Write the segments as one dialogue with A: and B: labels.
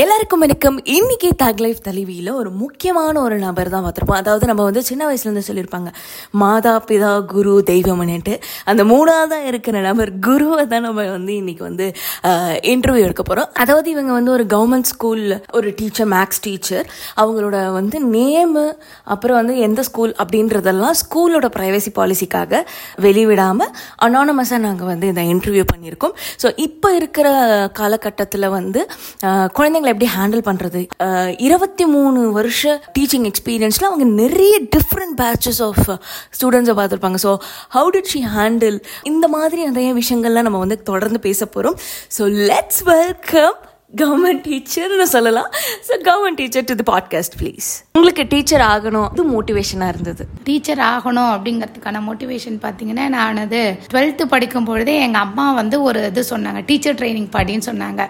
A: எல்லாருக்கும் வணக்கம். இன்னைக்கு தக் லைஃப் தலைவியில் ஒரு முக்கியமான ஒரு நபர் தான் பார்த்துருப்போம். அதாவது நம்ம வந்து சின்ன வயசுலேருந்து சொல்லியிருப்பாங்க மாதா பிதா குரு தெய்வம்னுட்டு அந்த மூணாவதாக இருக்கிற நபர் குருவை தான் நம்ம வந்து இன்னைக்கு வந்து இன்டர்வியூ எடுக்க போகிறோம் அதாவது இவங்க வந்து ஒரு கவர்மெண்ட் ஸ்கூலில் ஒரு டீச்சர் மேக்ஸ் டீச்சர் அவங்களோட வந்து நேமு அப்புறம் வந்து எந்த ஸ்கூல் அப்படின்றதெல்லாம் ஸ்கூலோட ப்ரைவசி பாலிசிக்காக வெளிவிடாமல் அனானமஸாக நாங்கள் வந்து இந்த இன்டர்வியூ பண்ணியிருக்கோம். ஸோ இப்போ இருக்கிற காலகட்டத்தில் வந்து குழந்தைங்களை குழந்தைங்களை எப்படி ஹேண்டில் பண்ணுறது இருபத்தி மூணு வருஷ டீச்சிங் எக்ஸ்பீரியன்ஸில் அவங்க நிறைய டிஃப்ரெண்ட் பேட்சஸ் ஆஃப் ஸ்டூடெண்ட்ஸை பார்த்துருப்பாங்க. So how did she handle இந்த மாதிரி நிறைய விஷயங்கள்லாம் நம்ம வந்து தொடர்ந்து பேச போகிறோம் ஸோ லெட்ஸ் வெல்கம் கவர்மெண்ட் டீச்சர்னு சொல்லலாம். So government teacher to the podcast please உங்களுக்கு டீச்சர் ஆகணும். அது மோட்டிவேஷனாக இருந்தது.
B: டீச்சர் ஆகணும் அப்படிங்கிறதுக்கான மோட்டிவேஷன் பார்த்தீங்கன்னா நான் அது டுவெல்த்து படிக்கும் பொழுதே எங்கள் அம்மா வந்து ஒரு இது சொன்னாங்க. டீச்சர் ட்ரைனிங் படின்னு சொன்னாங்க.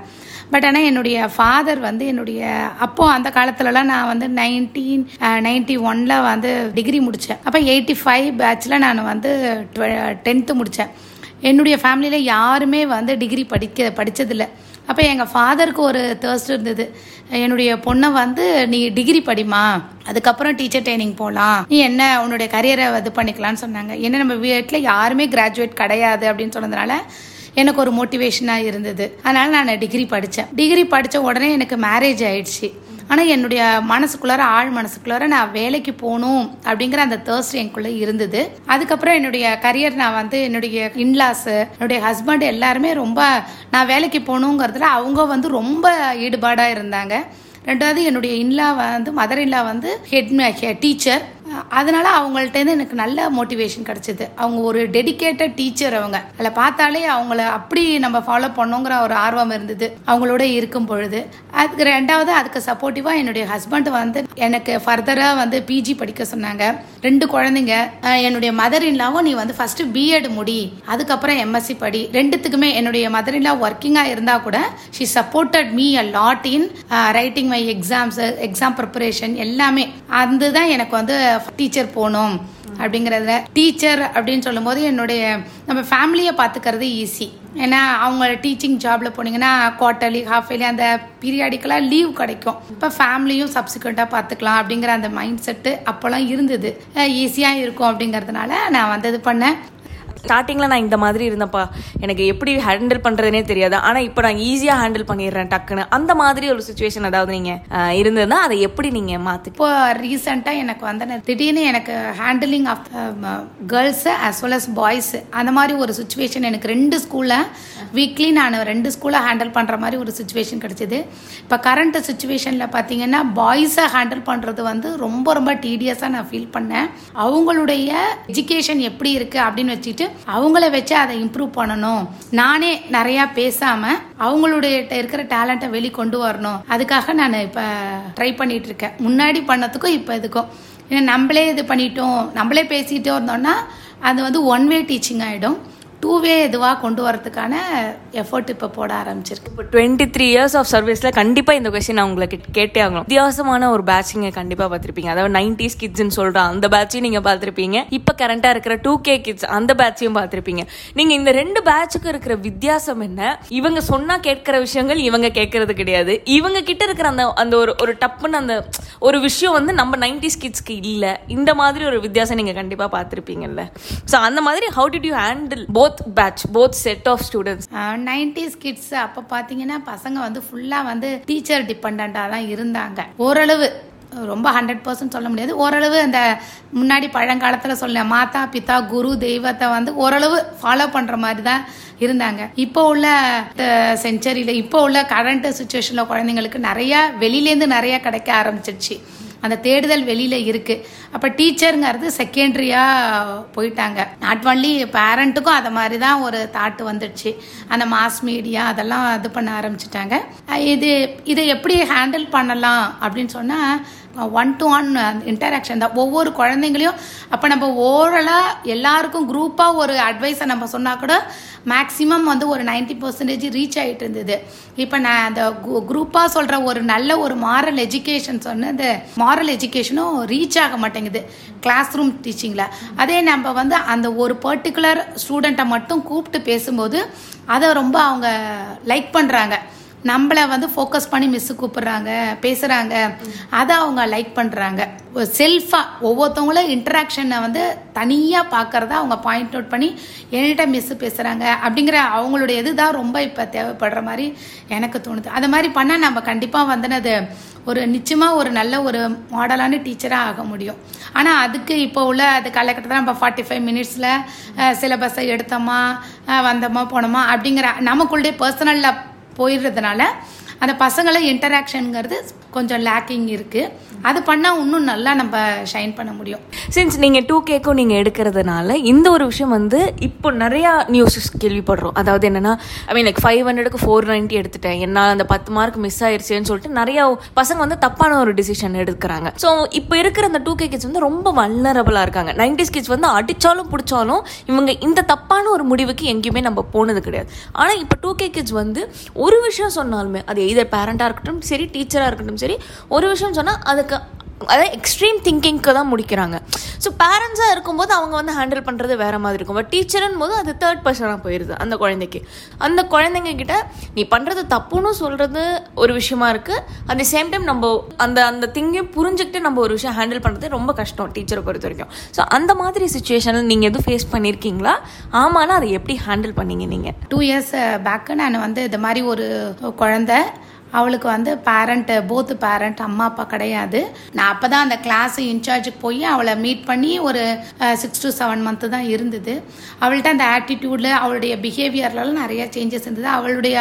B: பட் ஆனால் என்னுடைய ஃபாதர் வந்து என்னுடைய அப்போ அந்த காலத்துலலாம் நான் வந்து நைன்டீன் நைன்டி ஒன்ல வந்து டிகிரி முடித்தேன் அப்போ எயிட்டி ஃபைவ் பேட்சில் நான் வந்து டென்த்து முடித்தேன் என்னுடைய ஃபேமிலியில் யாருமே வந்து டிகிரி படிக்க படித்ததில்லை அப்போ எங்கள் ஃபாதருக்கு ஒரு தேர்ஸ்ட் இருந்தது. என்னுடைய பொண்ணை வந்து நீ டிகிரி படிமா அதுக்கப்புறம் டீச்சர் ட்ரைனிங் போகலாம் நீ என்ன உன்னுடைய கரியரை இது பண்ணிக்கலாம்னு சொன்னாங்க. ஏன்னா நம்ம வீட்டில் யாருமே கிராஜுவேட் கிடையாது அப்படின்னு சொன்னதுனால எனக்கு ஒரு மோட்டிவேஷனாக இருந்தது. அதனால நான் டிகிரி படித்தேன் டிகிரி படித்த உடனே எனக்கு மேரேஜ் ஆயிடுச்சு. ஆனால் என்னுடைய மனசுக்குள்ளார ஆழ் மனசுக்குள்ளார நான் வேலைக்கு போகணும் அப்படிங்கிற அந்த தேர்ஸ்ட் எனக்குள்ளே இருந்தது. அதுக்கப்புறம் என்னுடைய கரியர் நான் வந்து என்னுடைய இன்லாஸு என்னுடைய ஹஸ்பண்ட் எல்லாருமே ரொம்ப நான் வேலைக்கு போகணுங்கிறதுல அவங்க வந்து ரொம்ப ஈடுபாடாக இருந்தாங்க. ரெண்டாவது என்னுடைய இன்லா வந்து மதர் இன்லா வந்து ஹெட் டீச்சர் அதனால அவங்கள்ட்டேருந்து எனக்கு நல்ல மோட்டிவேஷன் கிடைச்சது. அவங்க ஒரு டெடிகேட்டட் டீச்சர் அவங்க. அதில் பார்த்தாலே அவங்கள அப்படி நம்ம ஃபாலோ பண்ணோங்கிற ஒரு ஆர்வம் இருந்தது. அவங்களோட இருக்கும் பொழுது. அதுக்கு ரெண்டாவது அதுக்கு சப்போர்ட்டிவாக என்னுடைய ஹஸ்பண்ட் வந்து எனக்கு ஃபர்தராக வந்து பிஜி படிக்க சொன்னாங்க. ரெண்டு குழந்தைங்க. என்னுடைய மதர் இன்லாவும் நீ வந்து ஃபர்ஸ்ட் பிஎட் முடி. அதுக்கப்புறம் எம்எஸ்சி படி. ரெண்டுத்துக்குமே என்னுடைய மதர் இன்லா ஒர்க்கிங்காக இருந்தால் கூட she supported me a lot in writing my exams exam preparation எல்லாமே. அதுதான் எனக்கு வந்து டீச்சர் போகணும் அப்படிங்கிறதுல. டீச்சர் அப்படின்னு சொல்லும்போது என்னுடைய நம்ம ஃபேமிலியை பார்த்துக்கிறது ஈஸி ஏன்னா அவங்க டீச்சிங் ஜாப்ல போனீங்கன்னா குவார்ட்டர்லி ஹாஃப் இயர்லி அந்த பீரியாடிக்கெல்லாம் லீவ் கிடைக்கும். இப்போ ஃபேமிலியும் சப்சிக்வெண்ட்டாக பார்த்துக்கலாம் அப்படிங்கிற அந்த மைண்ட் செட்டு அப்போல்லாம் இருந்தது ஈஸியாக இருக்கும் அப்படிங்கிறதுனால நான் வந்து இது பண்ணேன்.
A: ஸ்டார்டிங்கில் நான் இந்த மாதிரி இருந்தப்பா எனக்கு எப்படி ஹேண்டில் பண்ணுறதுனே தெரியாது. ஆனால் இப்போ நான் ஈஸியாக ஹேண்டில் பண்ணிடுறேன் டக்குன்னு. அந்த மாதிரி ஒரு சுச்சுவேஷன் அதாவது நீங்கள் இருந்ததுன்னா அதை எப்படி நீங்கள் மாற்றி
B: இப்போ ரீசெண்டாக எனக்கு வந்து திடீர்னு எனக்கு handling of girls as well as boys அந்த மாதிரி ஒரு சுச்சுவேஷன் எனக்கு ரெண்டு ஸ்கூலில் வீக்லி நான் ரெண்டு ஸ்கூலை ஹேண்டில் பண்ணுற மாதிரி ஒரு சுச்சுவேஷன் கிடச்சிது. இப்போ கரண்ட் சுச்சுவேஷனில் பார்த்தீங்கன்னா பாய்ஸை ஹேண்டில் பண்ணுறது வந்து ரொம்ப ரொம்ப டீடியஸாக நான் ஃபீல் பண்ணேன். அவங்களுடைய எஜுகேஷன் எப்படி இருக்குது அப்படின்னு வச்சுட்டு அவங்கள வச்சு அதை இம்ப்ரூவ் பண்ணணும். நானே நிறையா பேசாமல் அவங்களுடைய இருக்கிற டேலண்ட்டை வெளி கொண்டு வரணும். அதுக்காக நான் இப்போ ட்ரை பண்ணிட்டு இருக்கேன் முன்னாடி பண்ணதுக்கும் இப்போ இதுக்கும் ஏன்னா நம்மளே இது பண்ணிட்டோம். நம்மளே பேசிக்கிட்டே இருந்தோம்னா அது வந்து ஒன் வே டீச்சிங் ஆகிடும் டூவே இதுவாக கொண்டு வரதுக்கான எஃபர்ட் இப்போ போட ஆரம்பிச்சிருக்கு.
A: இப்போ டுவெண்ட்டி த்ரீ இயர்ஸ் ஆஃப் சர்வீஸில் கண்டிப்பாக இந்த கொஸ்டின் நான் உங்களுக்கு கேட்டே ஆகணும். வித்தியாசமான ஒரு பேட்ச் நீங்கள் கண்டிப்பாக பார்த்துருப்பீங்க. அதாவது நைன்டிஸ் கிட்ஸ்னு சொல்கிறோம் அந்த பேட்சையும் நீங்கள் பார்த்துருப்பீங்க. இப்போ கரண்ட்டாக இருக்கிற டூ கே கிட்ஸ் அந்த பேட்சையும் பார்த்துருப்பீங்க. நீங்கள் இந்த ரெண்டு பேட்சுக்கு இருக்கிற வித்தியாசம் என்ன? இவங்க சொன்னால் கேட்கிற விஷயங்கள் இவங்க கேட்கறது கிடையாது. இவங்க கிட்ட இருக்கிற அந்த அந்த ஒரு ஒரு டப்புன்னு அந்த ஒரு விஷயம் வந்து நம்ம நைன்டிஸ் கிட்ஸ்க்கு இல்லை. இந்த மாதிரி ஒரு வித்தியாசம் நீங்கள் கண்டிப்பாக பார்த்துருப்பீங்கல்ல. ஸோ அந்த மாதிரி how did you handle both batch both set of students
B: nineties kids அப்போ பார்த்தீங்கன்னா பசங்க வந்து ஃபுல்லாக வந்து டீச்சர் டிபெண்ட்டாக தான் இருந்தாங்க. ஓரளவு ரொம்ப ஹண்ட்ரட் பர்சன்ட் சொல்ல முடியாது. ஓரளவு அந்த முன்னாடி பழங்காலத்தில் சொல்ல மாதா பிதா குரு தெய்வத்தை வந்து ஓரளவு ஃபாலோ பண்ணுற மாதிரி தான் இருந்தாங்க. இப்போ உள்ள செஞ்சுரியில் இப்போ உள்ள கரண்ட் சுச்சுவேஷனில் குழந்தைங்களுக்கு நிறையா வெளியிலேருந்து நிறையா கிடைக்க ஆரம்பிச்சிருச்சு. அந்த தேடுதல் வெளியில் இருக்குது அப்போ டீச்சருங்கிறது செகண்ட்ரியாக போயிட்டாங்க. நாட் ஒன்லி பேரண்ட்டுக்கும் அதை மாதிரி தான் ஒரு தாட்டு வந்துடுச்சு. அந்த மாஸ் மீடியா அதெல்லாம் இது பண்ண ஆரம்பிச்சிட்டாங்க. இது இதை எப்படி ஹேண்டில் பண்ணலாம் அப்படின்னு சொன்னால் ஒன் டு ஒன் இன்டராக்ஷன் தான். ஒவ்வொரு குழந்தைங்களையும் அப்போ நம்ம ஓரலாக எல்லாருக்கும் குரூப்பாக ஒரு அட்வைஸை நம்ம சொன்னால் கூட மேக்ஸிமம் வந்து ஒரு நைன்டி பர்சன்டேஜ் ரீச் ஆகிட்டு இருந்தது. இப்போ நான் அந்த குரூப்பாக சொல்கிற ஒரு நல்ல ஒரு மாரல் எஜுகேஷன் சொன்ன அந்த மாரல் எஜுகேஷனும் ரீச் ஆக மாட்டேங்குது கிளாஸ் ரூம் டீச்சிங்கில் அதே நம்ம வந்து அந்த ஒரு பர்டிகுலர் ஸ்டூடெண்ட்டை மட்டும் கூப்பிட்டு பேசும்போது அதை ரொம்ப அவங்க லைக் பண்ணுறாங்க நம்மளை வந்து ஃபோக்கஸ் பண்ணி மிஸ் கூப்பிடுறாங்க பேசுகிறாங்க அதை அவங்க லைக் பண்ணுறாங்க செல்ஃபாக ஒவ்வொருத்தவங்களும் இன்ட்ராக்ஷனை வந்து தனியாக பார்க்கறத அவங்க பாயிண்ட் அவுட் பண்ணி என்கிட்ட மிஸ் பேசுகிறாங்க அப்படிங்கிற அவங்களுடைய இது தான் ரொம்ப இப்போ தேவைப்படுற மாதிரி எனக்கு தோணுது. அது மாதிரி பண்ணால் நம்ம கண்டிப்பாக வந்துனது ஒரு நிச்சயமாக ஒரு நல்ல ஒரு மாடலான டீச்சராக ஆக முடியும். ஆனால் அதுக்கு இப்போ உள்ள அது காலகட்டத்தில் நம்ம ஃபார்ட்டி ஃபைவ் மினிட்ஸில் சிலபஸை எடுத்தோமா வந்தோமா போனோமா அப்படிங்கிற நமக்குள்ளே பர்சனலில் போயிடுறதுனால அந்த பசங்களை இன்டராக்ஷனுங்கிறது கொஞ்சம் லேக்கிங் இருக்குது அது பண்ணால் இன்னும் நல்லா நம்ம ஷைன் பண்ண முடியும்.
A: சின்ஸ் நீங்கள் டூ கேக்கும் நீங்கள் எடுக்கிறதுனால இந்த ஒரு விஷயம் வந்து இப்போ நிறையா நியூஸஸ் கேள்விப்படுறோம். அதாவது என்னென்னா ஐ மீன் லைக் ஃபைவ் ஹண்ட்ரடுக்கு ஃபோர் நைன்ட்டி எடுத்துட்டேன். என்னால் அந்த பத்து மார்க் மிஸ் ஆயிருச்சேன்னு சொல்லிட்டு நிறையா பசங்க வந்து தப்பான ஒரு டிசிஷன் எடுக்கிறாங்க. ஸோ இப்போ இருக்கிற அந்த டூ கே கிட்ஸ் வந்து ரொம்ப வல்னரபுளாக இருக்காங்க. நைன்டிஸ் கிட்ஸ் வந்து அடித்தாலும் பிடிச்சாலும் இவங்க இந்த தப்பான ஒரு முடிவுக்கு எங்கேயுமே நம்ம போனது கிடையாது. ஆனால் இப்போ டூ கே கிட்ஸ் வந்து ஒரு விஷயம் சொன்னாலுமே அது இதர் பேரண்டாக இருக்கட்டும் சரி டீச்சராக இருக்கட்டும் சரி ஒரு விஷயம் சொன்னால் அதுக்கு அதாவது எக்ஸ்ட்ரீம் திங்கிங்க்கு தான் முடிக்கிறாங்க. ஸோ பேரண்ட்ஸாக இருக்கும்போது அவங்க வந்து ஹேண்டில் பண்ணுறது வேறு மாதிரி இருக்கும். பட் டீச்சர்னும் போது அது தேர்ட் பர்சனாக போயிடுது அந்த குழந்தைக்கு. அந்த குழந்தைங்க கிட்ட நீ பண்ணுறது தப்புன்னு சொல்கிறது ஒரு விஷயமா இருக்குது அட் தி சேம் டைம் நம்ம அந்த அந்த திங்கையும் புரிஞ்சுக்கிட்டு நம்ம ஒரு விஷயம் ஹேண்டில் பண்ணுறது ரொம்ப கஷ்டம் டீச்சரை பொறுத்த வரைக்கும். ஸோ அந்த மாதிரி சுச்சுவேஷனில் நீங்கள் எதுவும் ஃபேஸ் பண்ணியிருக்கீங்களா ஆமானா அதை எப்படி ஹேண்டில் பண்ணீங்க நீங்கள்
B: டூ இயர்ஸ் பேக்கு நான் வந்து இந்த மாதிரி ஒரு குழந்தை அவளுக்கு வந்து பேரண்ட் போத்து பேரண்ட் அம்மா அப்பா கிடையாது. நான் அப்போ தான் அந்த கிளாஸ் இன்சார்ஜுக்கு போய் அவளை மீட் பண்ணி ஒரு சிக்ஸ் டு செவன் மந்த்து தான் இருந்தது. அவள்கிட்ட அந்த ஆட்டிடியூடில் அவளுடைய பிஹேவியர்லலாம் நிறைய சேஞ்சஸ் இருந்தது. அவளுடைய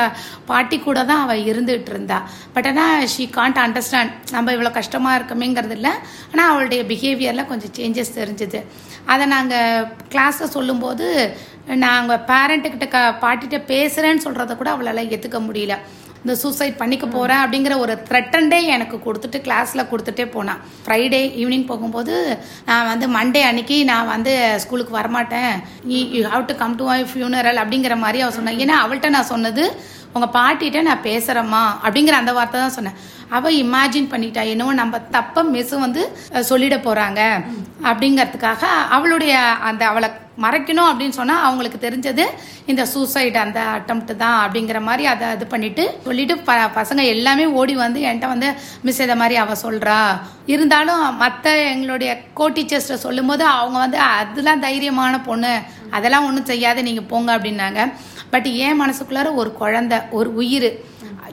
B: பாட்டி கூட தான் அவள் இருந்துகிட்டு இருந்தா. பட் ஆனால் ஷீ காண்ட் அண்டர்ஸ்டாண்ட் நம்ம இவ்வளோ கஷ்டமாக இருக்கமேங்கிறது இல்லை. ஆனால் அவளுடைய பிஹேவியரில் கொஞ்சம் சேஞ்சஸ் தெரிஞ்சுது. அதை நாங்கள் கிளாஸில் சொல்லும்போது நாங்கள் பேரண்ட்டுக்கிட்ட க பாட்டிகிட்ட பேசுகிறேன்னு சொல்கிறத கூட அவளால் ஏற்றுக்க முடியல. இந்த சூசைட் பண்ணிக்க போகிறேன் அப்படிங்கிற ஒரு த்ரெட்டண்டே எனக்கு கொடுத்துட்டு கிளாஸில் கொடுத்துட்டே போனான் ஃப்ரைடே ஈவினிங் போகும்போது நான் வந்து மண்டே அன்னைக்கு நான் வந்து ஸ்கூலுக்கு வரமாட்டேன். You have to come to my funeral அப்படிங்கிற மாதிரி அவள் சொன்னான் ஏன்னா அவள்கிட்ட நான் சொன்னது உங்கள் பாட்டிகிட்ட நான் பேசுகிறேம்மா அப்படிங்கிற அந்த வார்த்தை தான் சொன்னேன். அவள் இமேஜின் பண்ணிட்டா என்னவோ நம்ம தப்ப மிஸ் வந்து சொல்லிட போகிறாங்க அப்படிங்கிறதுக்காக அவளுடைய அந்த அவளை மறைக்கணும் அப்படின்னு சொன்னால் அவங்களுக்கு தெரிஞ்சது இந்த சூசைட் அந்த அட்டம்ப்ட் தான் அப்படிங்கிற மாதிரி அதை இது பண்ணிட்டு சொல்லிட்டு ப பசங்க எல்லாமே ஓடி வந்து என்கிட்ட வந்து மிஸ் இதை மாதிரி அவள் சொல்கிறா இருந்தாலும் மற்ற எங்களுடைய கோ டீச்சர்ஸ்ட சொல்லும்போது அவங்க வந்து அதெல்லாம் தைரியமான பொண்ணு. அதெல்லாம் ஒன்றும் செய்யாத நீங்கள் போங்க அப்படின்னாங்க. பட் ஏன் மனசுக்குள்ளார ஒரு குழந்தை ஒரு உயிர்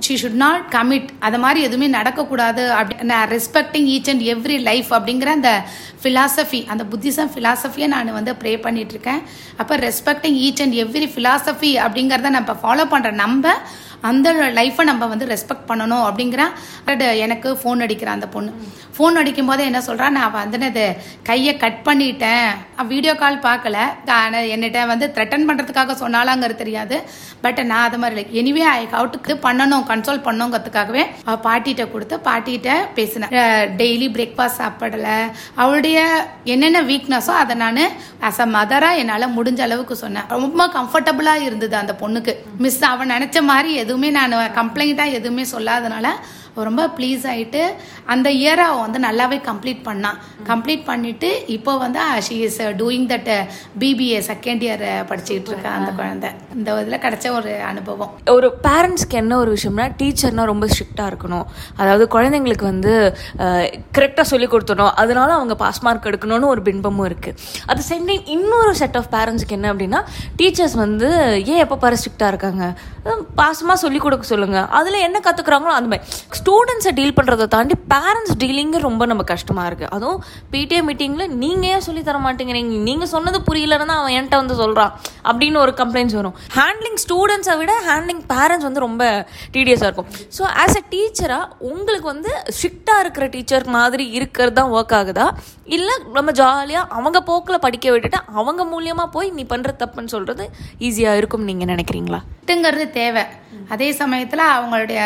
B: ஷி ஷுட் நாட் கமிட் அது மாதிரி எதுவுமே நடக்கக்கூடாது. அப்படி நான் respecting each and every life அப்படிங்கிற அந்த ஃபிலாசபி அந்த புத்திசம் ஃபிலாசபியை நான் வந்து ப்ரே பண்ணிட்டு இருக்கேன். அப்போ respecting each and every philosophy அப்படிங்கிறத நம்ம ஃபாலோ பண்ணுற நம்ம அந்த லைஃப்பை நம்ம வந்து ரெஸ்பெக்ட் பண்ணணும் அப்படிங்கிற எனக்கு ஃபோன் அடிக்கிறான் அந்த பொண்ணு. ஃபோன் அடிக்கும் போது என்ன சொல்றா? நான் வந்துனது கையை கட் பண்ணிட்டேன். வீடியோ கால் பார்க்கல. என்னிட்ட வந்து த்ரெட்டன் பண்ணுறதுக்காக சொன்னாலாங்கிறது தெரியாது. பட் நான் அது மாதிரி எனிவே ஐ ஹவுட்டுக்கு பண்ணணும் கன்சோல் பண்ணோங்கிறதுக்காகவே அவள் பாட்டிகிட்ட கொடுத்து பாட்டிகிட்ட பேசினேன். டெய்லி பிரேக்ஃபாஸ்ட் சாப்பிடல. அவளுடைய என்னென்ன வீக்னஸோ அதை நான் அஸ் அ மதராக என்னால் முடிஞ்ச அளவுக்கு சொன்னேன். ரொம்ப கம்ஃபர்டபுளாக இருந்தது அந்த பொண்ணுக்கு. மிஸ் அவன் நினச்ச மாதிரி எதுவும் எதுவுமே நான் கம்ப்ளைண்ட்டாக எதுவுமே சொல்லாதனால ரொம்ப ப்ளீஸ் ஆயிட்டு அந்த இயரை அவன் வந்து நல்லாவே கம்ப்ளீட் பண்ணான். கம்ப்ளீட் பண்ணிட்டு இப்போ வந்து she is doing that BBA second year படிச்சுக்கிட்டு இருக்கா அந்த குழந்தை. இந்த இதில் கிடைச்ச ஒரு அனுபவம்.
A: ஒரு பேரண்ட்ஸ்க்கு என்ன ஒரு விஷயம்னா டீச்சர்னா ரொம்ப ஸ்ட்ரிக்டாக இருக்கணும். அதாவது குழந்தைங்களுக்கு வந்து கரெக்டாக சொல்லி கொடுத்துடணும். அதனால அவங்க பாஸ் மார்க் எடுக்கணும்னு ஒரு பின்பமும் இருக்குது அது சேம் டைம் இன்னொரு செட் ஆஃப் பேரண்ட்ஸ்க்கு என்ன அப்படின்னா டீச்சர்ஸ் வந்து ஏன் எப்போ பாரு ஸ்ட்ரிக்டாக இருக்காங்க? பாசமாக சொல்லி கொடுக்க சொல்லுங்கள் அதில் என்ன கற்றுக்குறாங்களோ அந்த மாதிரி. ஸ்டூடெண்ட்ஸை டீல் பண்ணுறதை தாண்டி பேரண்ட்ஸ் டீலிங்கு ரொம்ப நம்ம கஷ்டமாக இருக்குது அதுவும் பிடிஏ மீட்டிங்கில் நீங்கள் ஏன் சொல்லி தர மாட்டேங்கிறீங்க? நீங்கள் சொன்னது புரியலன்னு தான் அவன் என்கிட்ட வந்து சொல்கிறான் அப்படின்னு ஒரு கம்ப்ளைண்ட்ஸ் வரும். ஹேண்ட்லிங் ஸ்டூடெண்ட்ஸை விட ஹேண்ட்லிங் பேரண்ட்ஸ் வந்து ரொம்ப டீடியஸாக இருக்கும். ஸோ ஆஸ் அ டீச்சராக உங்களுக்கு வந்து ஸ்ட்ரிக்டாக இருக்கிற டீச்சர் மாதிரி இருக்கிறது தான் ஒர்க் ஆகுதா? இல்லை நம்ம ஜாலியாக அவங்க போக்கில் படிக்க விட்டுட்டு அவங்க மூலியமாக போய் நீ பண்ணுற தப்புன்னு சொல்கிறது ஈஸியாக இருக்கும் நீங்கள் நினைக்கிறீங்களா?
B: ஸ்ட்ரிக்ட்டுங்கிறது தேவை. அதே சமயத்தில் அவங்களுடைய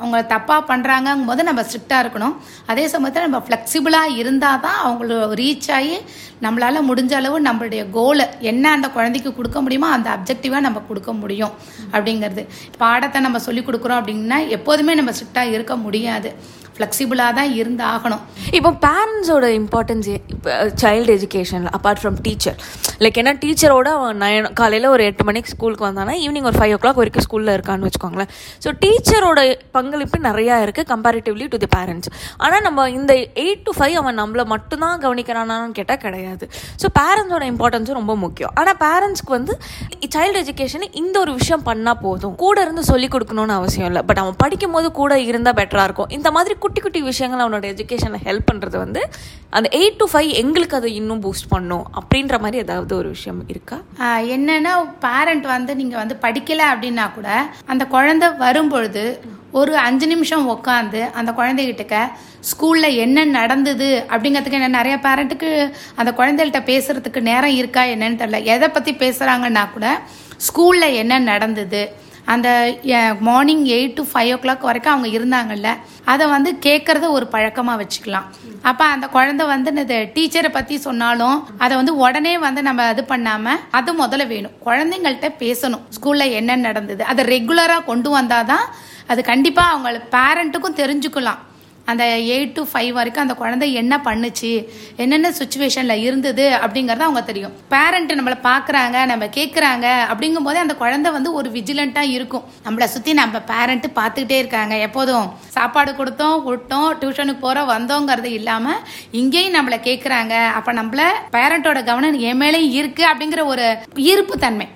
B: அவங்க தப்பாக பண்ணுறாங்கும் போது நம்ம ஸ்ட்ரிக்டாக இருக்கணும். அதே சமயத்தில் நம்ம ஃப்ளெக்சிபிளாக இருந்தால் தான் அவங்கள ரீச் ஆகி நம்மளால் முடிஞ்ச அளவு நம்மளுடைய கோலை என்ன அந்த குழந்தைக்கு கொடுக்க முடியுமோ அந்த அப்ஜெக்டிவாக நம்ம கொடுக்க முடியும். அப்படிங்கிறது. பாடத்தை நம்ம சொல்லி கொடுக்குறோம் அப்படின்னா எப்போதுமே நம்ம ஸ்ட்ரிக்டாக இருக்க முடியாது. ஃப்ளெக்சிபிளாக தான் இருந்து ஆகணும்
A: இப்போ பேரண்ட்ஸோட இம்பார்ட்டன்ஸ் இப்போ சைல்டு எஜுகேஷனில் அப்பார்ட் ஃப்ரம் டீச்சர் லைக் ஏன்னா டீச்சரோட அவன் நயன் காலையில் ஒரு எட்டு மணிக்கு ஸ்கூலுக்கு வந்தானா ஈவினிங் ஒரு ஃபைவ் ஓ கிளாக் வரைக்கும் ஸ்கூலில் இருக்கான்னு வச்சுக்கோங்களேன். ஸோ டீச்சரோட பங்களிப்பு நிறையா இருக்குது கம்பேரிட்டிவ்லி டு தி பேரண்ட்ஸ் ஆனால் நம்ம இந்த எயிட் டு ஃபைவ் அவன் நம்மளை மட்டும்தான் கவனிக்கிறானான்னு கேட்டால் கிடையாது. ஸோ பேரண்ட்ஸோட இம்பார்ட்டன்ஸும் ரொம்ப முக்கியம். ஆனால் பேரண்ட்ஸ்க்கு வந்து சைல்டு எஜுகேஷன் இந்த ஒரு விஷயம் பண்ணால் போதும். கூட இருந்து சொல்லிக் கொடுக்கணும்னு அவசியம் இல்லை. பட் அவன் படிக்கும் போது கூட இருந்தால் பெட்டராக இருக்கும். இந்த மாதிரி குட்டி குட்டி விஷயங்கள் அவனோட எஜுகேஷனை ஹெல்ப் பண்ணுறது வந்து அந்த எயிட் டு ஃபைவ் எங்களுக்கு அதை இன்னும் பூஸ்ட் பண்ணும் அப்படின்ற மாதிரி ஏதாவது ஒரு விஷயம் இருக்கா?
B: என்னன்னா பேரண்ட் வந்து நீங்கள் வந்து படிக்கலை அப்படின்னா கூட அந்த குழந்தை வரும்பொழுது ஒரு அஞ்சு நிமிஷம் உட்காந்து அந்த குழந்தைகிட்டக்க ஸ்கூலில் என்ன நடந்தது? அப்படிங்கிறதுக்கு என்ன நிறைய பேரண்ட்டுக்கு அந்த குழந்தைகள்கிட்ட பேசுகிறதுக்கு நேரம் இருக்கா என்னன்னு தெரில எதை பற்றி பேசுகிறாங்கன்னா கூட ஸ்கூலில் என்ன நடந்தது? அந்த morning eight to five o'clock வரைக்கும் அவங்க இருந்தாங்கல்ல அதை வந்து கேட்கறத ஒரு பழக்கமாக வச்சுக்கலாம். அப்போ அந்த குழந்தை வந்து டீச்சரை பற்றி சொன்னாலும் அதை வந்து உடனே வந்து நம்ம இது பண்ணாமல் அது முதல்ல வேணும். குழந்தைங்கள்ட்ட பேசணும். ஸ்கூலில் என்ன நடந்தது அதை ரெகுலராக கொண்டு வந்தாதான் அது கண்டிப்பாக அவங்க பேரண்ட்டுக்கும் தெரிஞ்சுக்கலாம். அந்த எயிட் டு ஃபைவ் வரைக்கும் அந்த குழந்தை என்ன பண்ணுச்சு? என்னென்ன சுச்சுவேஷனில் இருந்தது அப்படிங்கறது அவங்க தெரியும். பேரண்ட் நம்மளை பார்க்குறாங்க நம்ம கேட்குறாங்க அப்படிங்கும் போதே அந்த குழந்தை வந்து ஒரு விஜிலண்ட்டாக இருக்கும். நம்மளை சுற்றி நம்ம பேரண்ட் பார்த்துக்கிட்டே இருக்காங்க. எப்போதும் சாப்பாடு கொடுத்தோம் விட்டோம் டியூஷனுக்கு போகிறோம் வந்தோங்கிறது இல்லாமல் இங்கேயும் நம்மளை கேட்குறாங்க அப்போ நம்மள பேரண்டோட கவனம் என் மேலேயும் இருக்கு அப்படிங்கிற ஒரு ஈர்ப்பு தன்மை.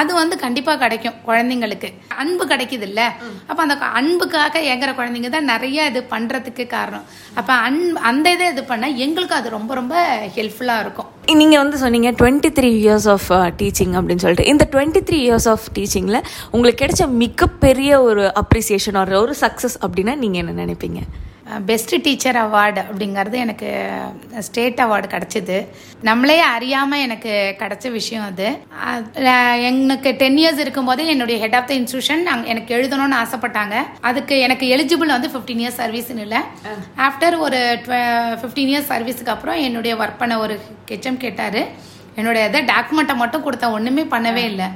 B: அது வந்து கண்டிப்பாக கிடைக்கும் குழந்தைங்களுக்கு. அன்பு கிடைக்குது இல்ல? அப்போ அந்த அன்புக்காக ஏங்குற குழந்தைங்க தான் நிறைய இது பண்ணுறதுக்கு காரணம். அப்போ அன் அந்த இதை இது பண்ணால் எங்களுக்கு அது ரொம்ப ரொம்ப ஹெல்ப்ஃபுல்லாக இருக்கும்.
A: நீங்கள் வந்து சொன்னீங்க twenty three years of teaching அப்படின்னு சொல்லிட்டு. இந்த டுவெண்ட்டி த்ரீ இயர்ஸ் ஆஃப் டீச்சிங்கில் உங்களுக்கு கிடைச்ச மிகப்பெரிய ஒரு அப்ரிசியேஷன் ஒரு சக்ஸஸ் அப்படின்னா நீங்கள் என்ன நினைப்பீங்க?
B: பெஸ்ட் டீச்சர் அவார்டு அப்படிங்கிறது எனக்கு ஸ்டேட் அவார்டு கிடச்சிது. நம்மளே அறியாமல் எனக்கு கிடச்ச விஷயம் அது. எனக்கு டென் இயர்ஸ் இருக்கும்போதே என்னுடைய ஹெட் ஆஃப் த இன்ஸ்டியூஷன் எனக்கு எழுதணும்னு ஆசைப்பட்டாங்க. அதுக்கு எனக்கு எலிஜிபிள் வந்து ஃபிஃப்டீன் இயர்ஸ் சர்வீஸ்னு இல்லை. ஆஃப்டர் ஒரு ஃபிஃப்டீன் இயர்ஸ் சர்வீஸுக்கு அப்புறம் என்னுடைய ஒர்க் பண்ண ஒரு ஹெச்எம் கேட்டார். என்னுடைய இதை டாக்குமெண்ட்டை மட்டும் கொடுத்தா ஒன்றுமே பண்ணவே இல்லை.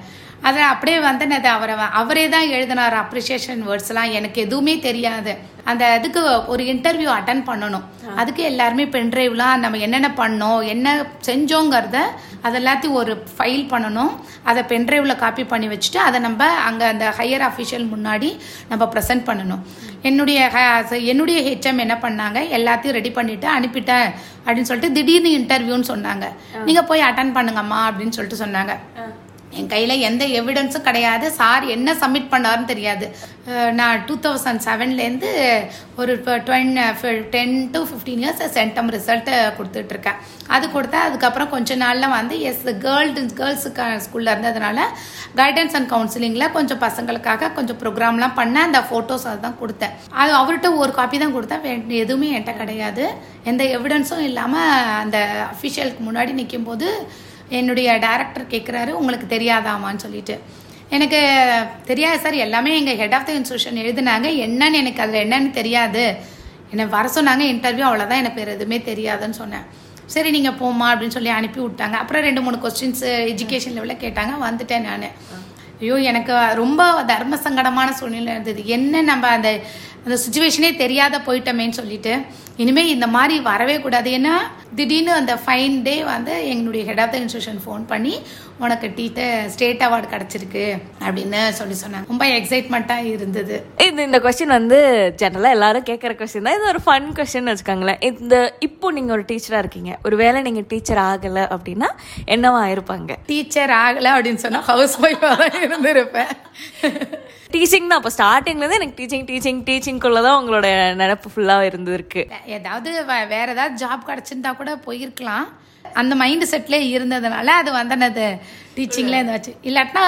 B: அதை அப்படியே வந்து நான் அதை அவரை அவரே தான் எழுதினார் அப்ரிசியேஷன் வேர்ட்ஸ்லாம் எனக்கு எதுவுமே தெரியாது. அந்த இதுக்கு ஒரு இன்டர்வியூ அட்டன் பண்ணணும். அதுக்கு எல்லாருமே பென்ட்ரைவ்லாம் நம்ம என்னென்ன பண்ணோம் என்ன செஞ்சோங்கிறத அது எல்லாத்தையும் ஒரு ஃபைல் பண்ணணும். அதை பென்ட்ரைவில் காப்பி பண்ணி வச்சுட்டு அதை நம்ம அங்கே அந்த ஹையர் அஃபிஷியல் முன்னாடி நம்ம ப்ரெசென்ட் பண்ணணும். என்னுடைய என்னுடைய ஹெச்எம் என்ன பண்ணாங்க? எல்லாத்தையும் ரெடி பண்ணிட்டு அனுப்பிட்டேன் அப்படின்னு சொல்லிட்டு திடீர்னு இன்டர்வியூன்னு சொன்னாங்க. நீங்கள் போய் அட்டன் பண்ணுங்கம்மா அப்படின்னு சொல்லிட்டு சொன்னாங்க. என் கையில் எந்த எவிடன்ஸும் கிடையாது. சார் என்ன சப்மிட் பண்ணாருன்னு தெரியாது. நான் டூ தௌசண்ட் செவன்லேருந்து ஒரு டுவென் ten to fifteen years centum result கொடுத்துட்ருக்கேன். அது கொடுத்தா அதுக்கப்புறம் கொஞ்ச நாளில் வந்து எஸ் கேர்ள் கேர்ள்ஸுக்கு ஸ்கூலில் இருந்ததுனால கைடன்ஸ் அண்ட் கவுன்சிலிங்கில் கொஞ்சம் பசங்களுக்காக கொஞ்சம் ப்ரோக்ராம்லாம் பண்ணேன் அந்த ஃபோட்டோஸ் அதுதான் கொடுத்தேன். அது அவர்கிட்ட ஒரு காப்பி தான் கொடுத்தேன். எதுவுமே என்கிட்ட கிடையாது. எந்த எவிடன்ஸும் இல்லாமல் அந்த அஃபிஷியலுக்கு முன்னாடி நிற்கும்போது என்னுடைய டேரக்டர் கேட்குறாரு உங்களுக்கு தெரியாதாமான்னு சொல்லிட்டு. எனக்கு தெரியாது சார் எல்லாமே எங்கள் ஹெட் ஆஃப் த இன்ஸ்டியூஷன் எழுதுனாங்க. என்னன்னு எனக்கு அதில் என்னன்னு தெரியாது. என்னை வர சொன்னாங்க இன்டர்வியூ அவ்வளோதான் எனக்கு வேறு எதுவுமே தெரியாதுன்னு சொன்னேன். சரி நீங்கள் போம்மா அப்படின்னு சொல்லி அனுப்பி விட்டாங்க. அப்புறம் ரெண்டு மூணு கொஸ்டின்ஸ் எஜுகேஷன் லெவலில் கேட்டாங்க வந்துட்டேன் நான். ஐயோ எனக்கு ரொம்ப தர்ம சங்கடமான சூழ்நிலை இருந்தது. என்ன நம்ம அந்த அந்த சுச்சுவேஷனே தெரியாத போயிட்டோமேன்னு சொல்லிட்டு இனிமேல் இந்த மாதிரி வரவே கூடாது. ஏன்னா திடீர்னு அந்த ஃபைன் டே வந்து எங்களுடைய head of the institution phone பண்ணி உனக்கு டீச்சர் ஸ்டேட் அவார்டு கிடச்சிருக்கு அப்படின்னு சொல்லி சொன்னாங்க. ரொம்ப எக்ஸைட்மெண்ட்டாக இருந்தது.
A: இது இந்த கொஸ்டின் வந்து ஜெனரலாக எல்லாரும் கேட்குற கொஸ்டின் தான். இது ஒரு ஃபன் கொஸ்டின் வச்சுக்கோங்களேன். இந்த இப்போ நீங்கள் ஒரு டீச்சராக இருக்கீங்க. ஒரு வேளை நீங்கள் டீச்சர் ஆகலை அப்படின்னா என்னவா இருப்பாங்க?
B: டீச்சர் ஆகலை அப்படின்னு சொன்னால் ஹவுஸ் ஒய்ஃபாக தான் இருந்திருப்பேன்.
A: டீச்சிங் தான். அப்போ ஸ்டார்டிங்லேருந்து எனக்கு டீச்சிங் டீச்சிங் டீச்சிங்குள்ளே தான் உங்களோட நினப்பு ஃபுல்லாக இருந்திருக்கு.
B: ஏதாவது வேறு ஏதாவது ஜாப் கிடச்சிருந்தா கூட போயிருக்கலாம். அந்த மைண்ட் செட்ல இருந்ததுனால அது வந்தனது. டீச்சிங்ல இருந்துச்சு. இல்லாட்டினா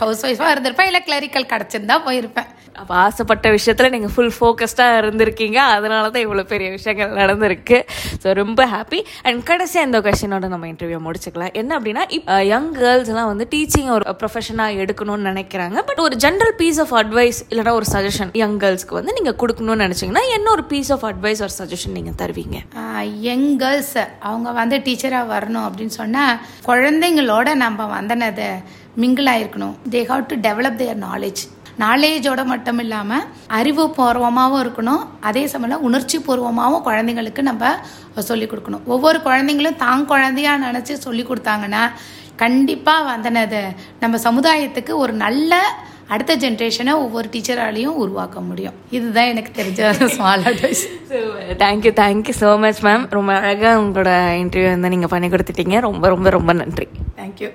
B: ஹவுஸ் ஒய்ஃபா இருந்திருப்பேன் இல்லை கிளரிக்கல் கிடைச்சிருந்தா போயிருப்பேன்.
A: அப்போ ஆசைப்பட்ட விஷயத்தில் நீங்கள் ஃபுல் ஃபோக்கஸ்டாக இருந்திருக்கீங்க. அதனால தான் இவ்வளோ பெரிய விஷயங்கள் நடந்திருக்கு. ஸோ ரொம்ப ஹாப்பி அண்ட் கடைசியாக இந்த கொஷினோட நம்ம இன்டர்வியூ முடிச்சுக்கலாம். என்ன அப்படின்னா இப்போ யங் கேர்ள்ஸ்லாம் வந்து டீச்சிங் ஒரு ப்ரொஃபஷனாக எடுக்கணும்னு நினைக்கிறாங்க. பட் ஒரு ஜென்ரல் பீஸ் ஆஃப் அட்வைஸ் இல்லைனா ஒரு சஜஷன் யங் கேர்ள்ஸ்க்கு வந்து நீங்கள் கொடுக்கணும்னு நினச்சிங்கன்னா என்ன ஒரு பீஸ் ஆஃப் அட்வைஸ் ஒரு சஜஷன் நீங்கள் தருவீங்க?
B: யங் கேர்ள்ஸ் அவங்க வந்து டீச்சராக வரணும் அப்படின்னு சொன்னால் குழந்தைங்களோட நம்ம வந்தனதை மிங்கிள் ஆயிருக்கணும் they have to develop their knowledge நாலேஜோட மட்டும் இல்லாமல் அறிவு பூர்வமாகவும் இருக்கணும். அதே சமயம் உணர்ச்சி பூர்வமாகவும் குழந்தைங்களுக்கு நம்ம சொல்லிக் கொடுக்கணும். ஒவ்வொரு குழந்தைங்களும் தான் குழந்தையா நினச்சி சொல்லி கொடுத்தாங்கன்னா கண்டிப்பாக வந்தனது நம்ம சமுதாயத்துக்கு ஒரு நல்ல அடுத்த ஜென்ரேஷனை ஒவ்வொரு டீச்சராலையும் உருவாக்க முடியும். இதுதான் எனக்கு தெரிஞ்ச small advice
A: thank you thank you so much ma'am ரொம்ப அழகாக உங்களோட இன்டர்வியூ வந்து நீங்கள் பண்ணி கொடுத்துட்டீங்க. ரொம்ப ரொம்ப ரொம்ப நன்றி.
B: தேங்க்யூ